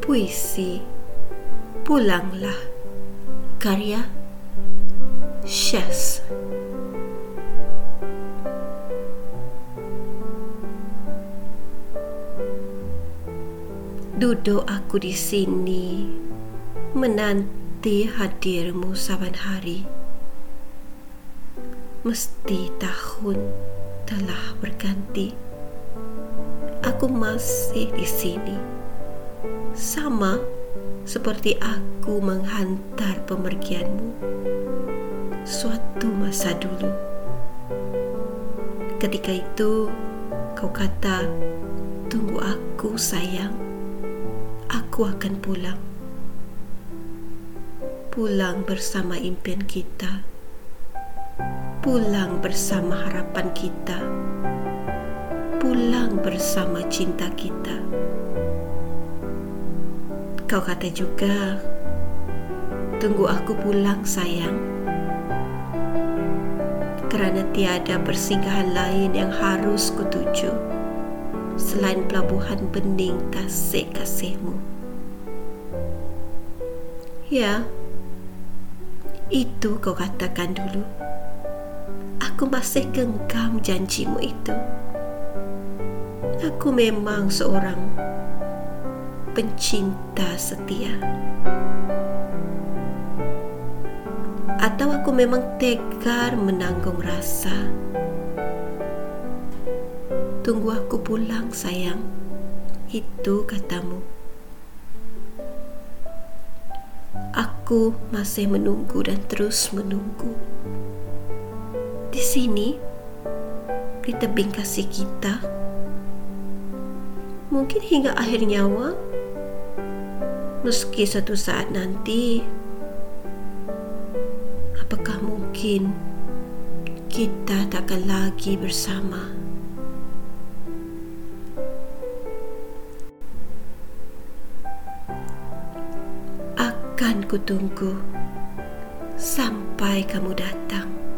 Puisi Pulanglah. Karya Syaz Duduk aku di sini Menanti hadirmu saban hari. Mesti tahun telah berganti Aku masih di sini Sama seperti aku menghantar pemergianmu Suatu masa dulu Ketika itu kau kata Tunggu aku sayang aku akan pulang. Pulang bersama impian kita. Pulang bersama harapan kita. Pulang bersama cinta kita. Kau kata juga, tunggu aku pulang sayang. Kerana tiada persinggahan lain yang harus kutuju selain pelabuhan bening kasih-kasihmu. Ya, itu kau katakan dulu. Aku masih genggam janjimu itu. Aku memang seorang pencinta setia. Atau aku memang tegar menanggung rasa. Tunggu aku pulang, sayang. Itu katamu. Aku masih menunggu dan terus menunggu. Di sini, di tebing kasih kita, mungkin hingga akhir nyawa, meski satu saat nanti, apakah mungkin kita takkan lagi bersama? akan kutunggu sampai kamu datang.